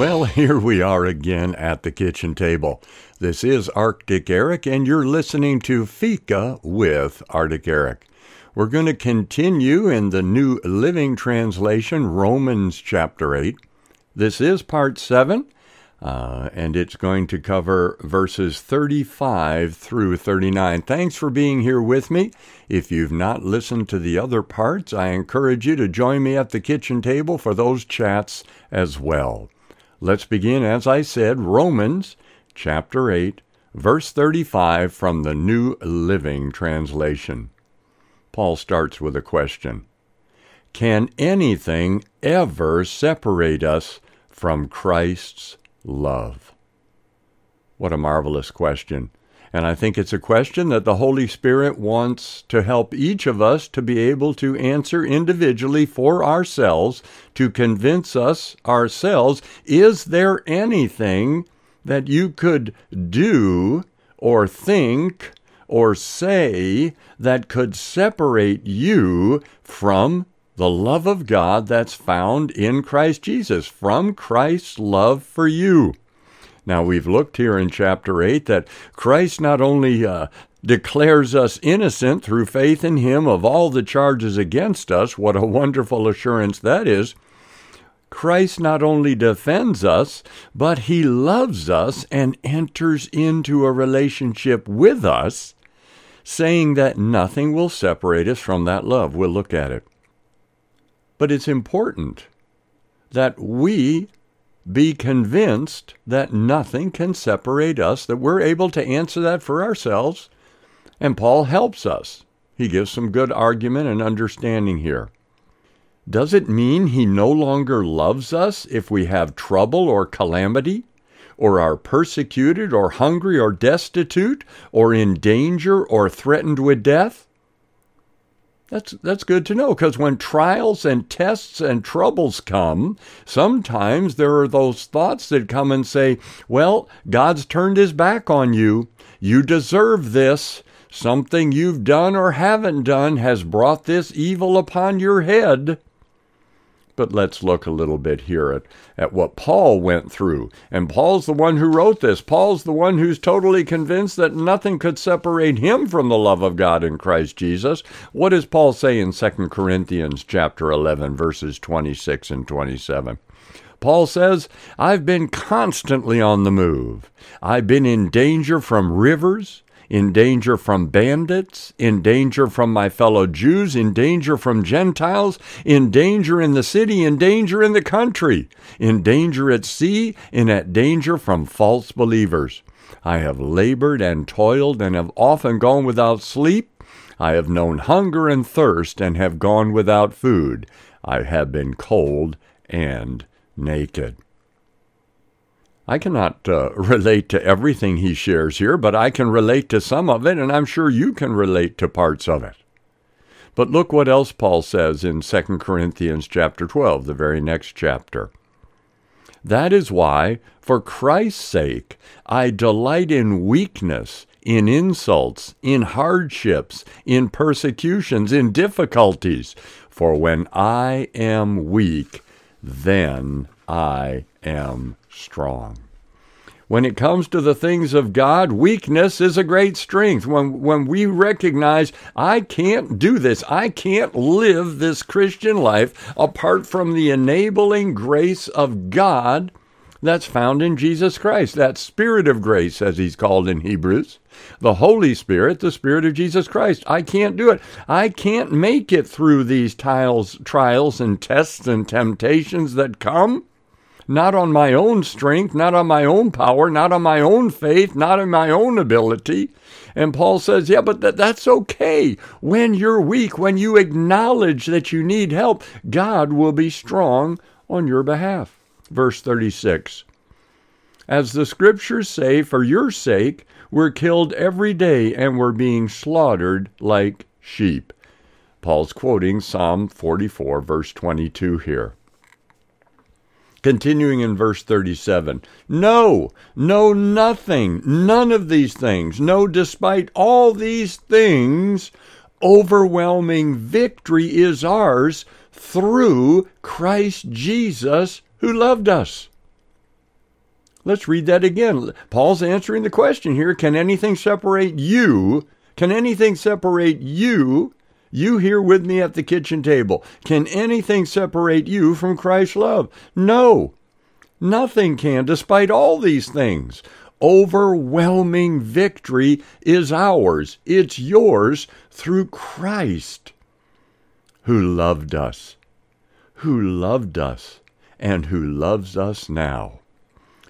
Well, here we are again at the kitchen table. This is Arctic Eric, and you're listening to Fika with Arctic Eric. We're going to continue in the New Living Translation, Romans chapter 8. This is part 7, uh, and it's going to cover verses 35 through 39. Thanks for being here with me. If you've not listened to the other parts, I encourage you to join me at the kitchen table for those chats as well. Let's begin, as I said, Romans chapter 8, verse 35 from the New Living Translation. Paul starts with a question Can anything ever separate us from Christ's love? What a marvelous question. And I think it's a question that the Holy Spirit wants to help each of us to be able to answer individually for ourselves, to convince us ourselves is there anything that you could do or think or say that could separate you from the love of God that's found in Christ Jesus, from Christ's love for you? Now, we've looked here in chapter 8 that Christ not only uh, declares us innocent through faith in Him of all the charges against us, what a wonderful assurance that is. Christ not only defends us, but He loves us and enters into a relationship with us, saying that nothing will separate us from that love. We'll look at it. But it's important that we be convinced that nothing can separate us, that we're able to answer that for ourselves. And Paul helps us. He gives some good argument and understanding here. Does it mean he no longer loves us if we have trouble or calamity, or are persecuted, or hungry, or destitute, or in danger, or threatened with death? That's, that's good to know because when trials and tests and troubles come, sometimes there are those thoughts that come and say, Well, God's turned his back on you. You deserve this. Something you've done or haven't done has brought this evil upon your head. But let's look a little bit here at, at what Paul went through. And Paul's the one who wrote this. Paul's the one who's totally convinced that nothing could separate him from the love of God in Christ Jesus. What does Paul say in 2 Corinthians chapter 11 verses 26 and 27? Paul says, I've been constantly on the move. I've been in danger from rivers, in danger from bandits, in danger from my fellow Jews, in danger from Gentiles, in danger in the city, in danger in the country, in danger at sea, in at danger from false believers. I have labored and toiled and have often gone without sleep. I have known hunger and thirst and have gone without food. I have been cold and naked. I cannot uh, relate to everything he shares here, but I can relate to some of it, and I'm sure you can relate to parts of it. But look what else Paul says in 2 Corinthians chapter 12, the very next chapter. That is why, for Christ's sake, I delight in weakness, in insults, in hardships, in persecutions, in difficulties. For when I am weak, then I am strong. When it comes to the things of God, weakness is a great strength. When, when we recognize, I can't do this, I can't live this Christian life apart from the enabling grace of God that's found in Jesus Christ, that Spirit of grace, as he's called in Hebrews, the Holy Spirit, the Spirit of Jesus Christ. I can't do it. I can't make it through these trials, trials and tests and temptations that come not on my own strength, not on my own power, not on my own faith, not on my own ability. And Paul says, yeah, but th- that's okay. When you're weak, when you acknowledge that you need help, God will be strong on your behalf. Verse 36 As the scriptures say, for your sake, we're killed every day and we're being slaughtered like sheep. Paul's quoting Psalm 44, verse 22 here. Continuing in verse 37 No, no, nothing, none of these things. No, despite all these things, overwhelming victory is ours through Christ Jesus who loved us. Let's read that again. Paul's answering the question here Can anything separate you? Can anything separate you? You here with me at the kitchen table. Can anything separate you from Christ's love? No. Nothing can, despite all these things. Overwhelming victory is ours. It's yours through Christ, who loved us, who loved us, and who loves us now.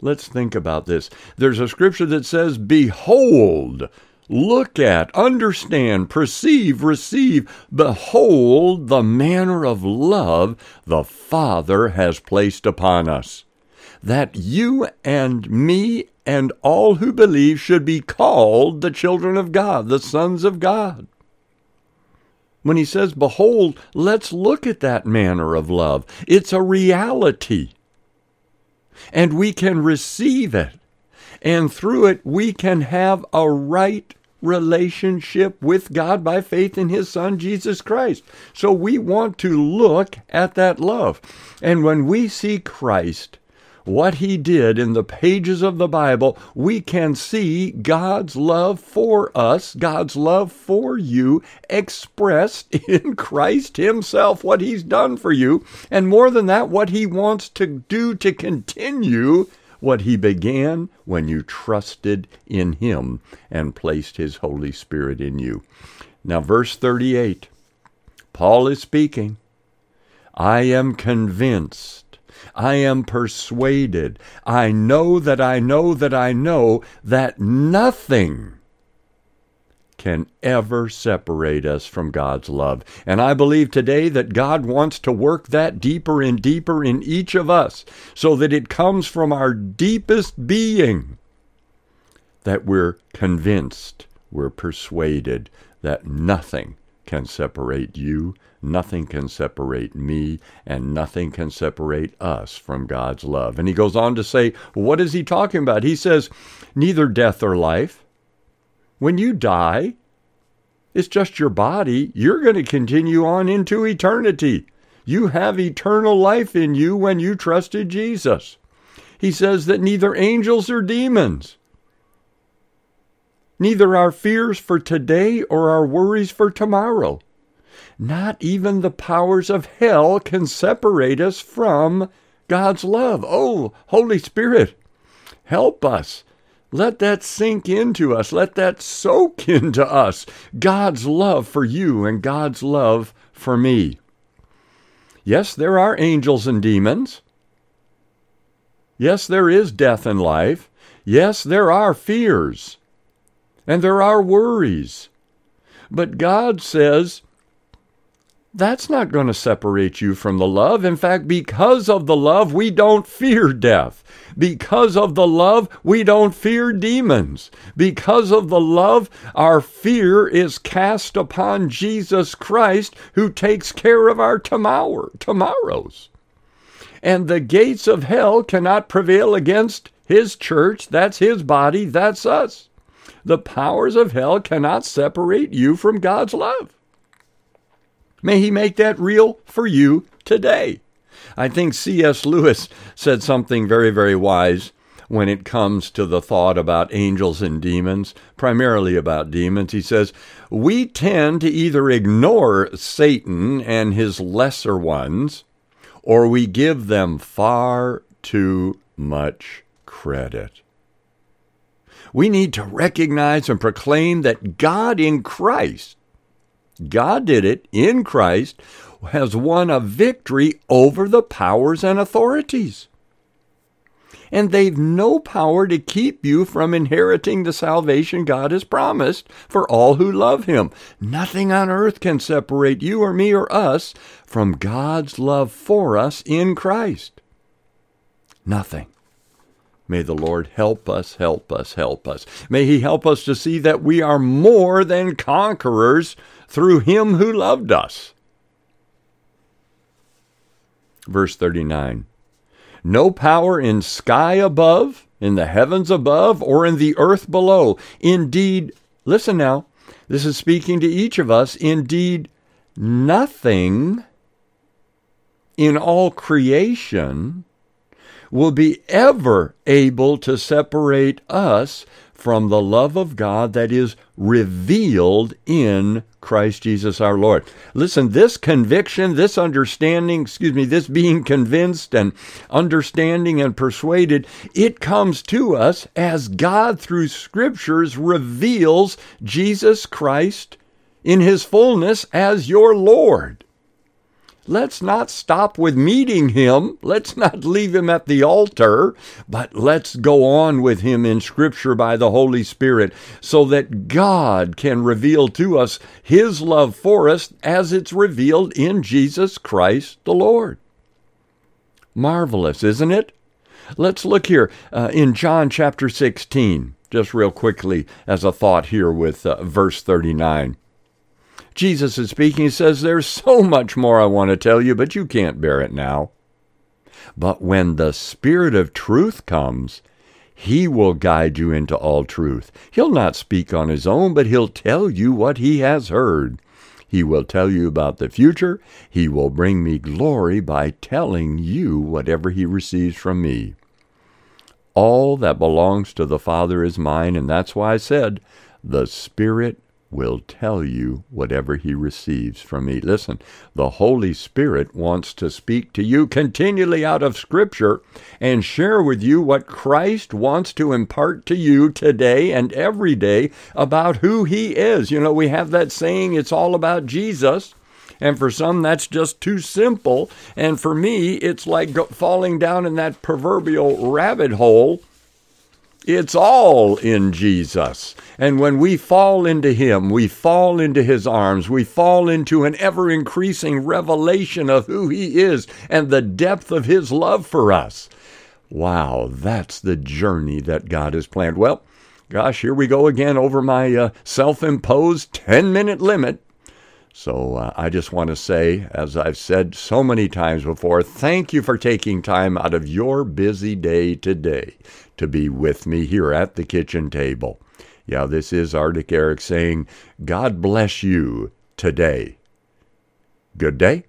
Let's think about this. There's a scripture that says, Behold, look at, understand, perceive, receive, behold the manner of love the Father has placed upon us, that you and me and all who believe should be called the children of God, the sons of God. When he says, Behold, let's look at that manner of love. It's a reality and we can receive it. And through it, we can have a right relationship with God by faith in His Son, Jesus Christ. So we want to look at that love. And when we see Christ, what he did in the pages of the Bible, we can see God's love for us, God's love for you, expressed in Christ Himself, what He's done for you, and more than that, what He wants to do to continue what He began when you trusted in Him and placed His Holy Spirit in you. Now, verse 38, Paul is speaking. I am convinced I am persuaded. I know that I know that I know that nothing can ever separate us from God's love. And I believe today that God wants to work that deeper and deeper in each of us so that it comes from our deepest being that we're convinced, we're persuaded that nothing can separate you Nothing can separate me, and nothing can separate us from God's love. And he goes on to say, what is he talking about? He says, neither death or life. When you die, it's just your body. You're going to continue on into eternity. You have eternal life in you when you trusted Jesus. He says that neither angels or demons, neither our fears for today or our worries for tomorrow, not even the powers of hell can separate us from God's love. Oh, Holy Spirit, help us. Let that sink into us. Let that soak into us. God's love for you and God's love for me. Yes, there are angels and demons. Yes, there is death and life. Yes, there are fears. And there are worries. But God says, that's not going to separate you from the love. In fact, because of the love, we don't fear death. Because of the love, we don't fear demons. Because of the love, our fear is cast upon Jesus Christ, who takes care of our tomorrow, tomorrows. And the gates of hell cannot prevail against his church. That's his body. That's us. The powers of hell cannot separate you from God's love. May He make that real for you today. I think C.S. Lewis said something very, very wise when it comes to the thought about angels and demons, primarily about demons. He says, We tend to either ignore Satan and his lesser ones, or we give them far too much credit. We need to recognize and proclaim that God in Christ God did it in Christ, has won a victory over the powers and authorities. And they've no power to keep you from inheriting the salvation God has promised for all who love Him. Nothing on earth can separate you or me or us from God's love for us in Christ. Nothing. May the Lord help us, help us, help us. May He help us to see that we are more than conquerors through him who loved us. Verse 39 No power in sky above, in the heavens above, or in the earth below. Indeed, listen now, this is speaking to each of us. Indeed, nothing in all creation will be ever able to separate us from the love of God that is revealed in Christ Jesus our Lord. Listen, this conviction, this understanding, excuse me, this being convinced and understanding and persuaded, it comes to us as God through scriptures reveals Jesus Christ in his fullness as your Lord. Let's not stop with meeting him. Let's not leave him at the altar, but let's go on with him in Scripture by the Holy Spirit so that God can reveal to us his love for us as it's revealed in Jesus Christ the Lord. Marvelous, isn't it? Let's look here uh, in John chapter 16, just real quickly as a thought here with uh, verse 39. Jesus is speaking. He says, There's so much more I want to tell you, but you can't bear it now. But when the Spirit of truth comes, he will guide you into all truth. He'll not speak on his own, but he'll tell you what he has heard. He will tell you about the future. He will bring me glory by telling you whatever he receives from me. All that belongs to the Father is mine, and that's why I said, The Spirit will tell you whatever he receives from me. Listen, the Holy Spirit wants to speak to you continually out of Scripture and share with you what Christ wants to impart to you today and every day about who he is. You know, we have that saying, it's all about Jesus. And for some, that's just too simple. And for me, it's like falling down in that proverbial rabbit hole it's all in Jesus. And when we fall into Him, we fall into His arms, we fall into an ever increasing revelation of who He is and the depth of His love for us. Wow, that's the journey that God has planned. Well, gosh, here we go again over my uh, self imposed 10 minute limit. So uh, I just want to say, as I've said so many times before, thank you for taking time out of your busy day today to be with me here at the kitchen table. Yeah, this is Arctic Eric saying, God bless you today. Good day.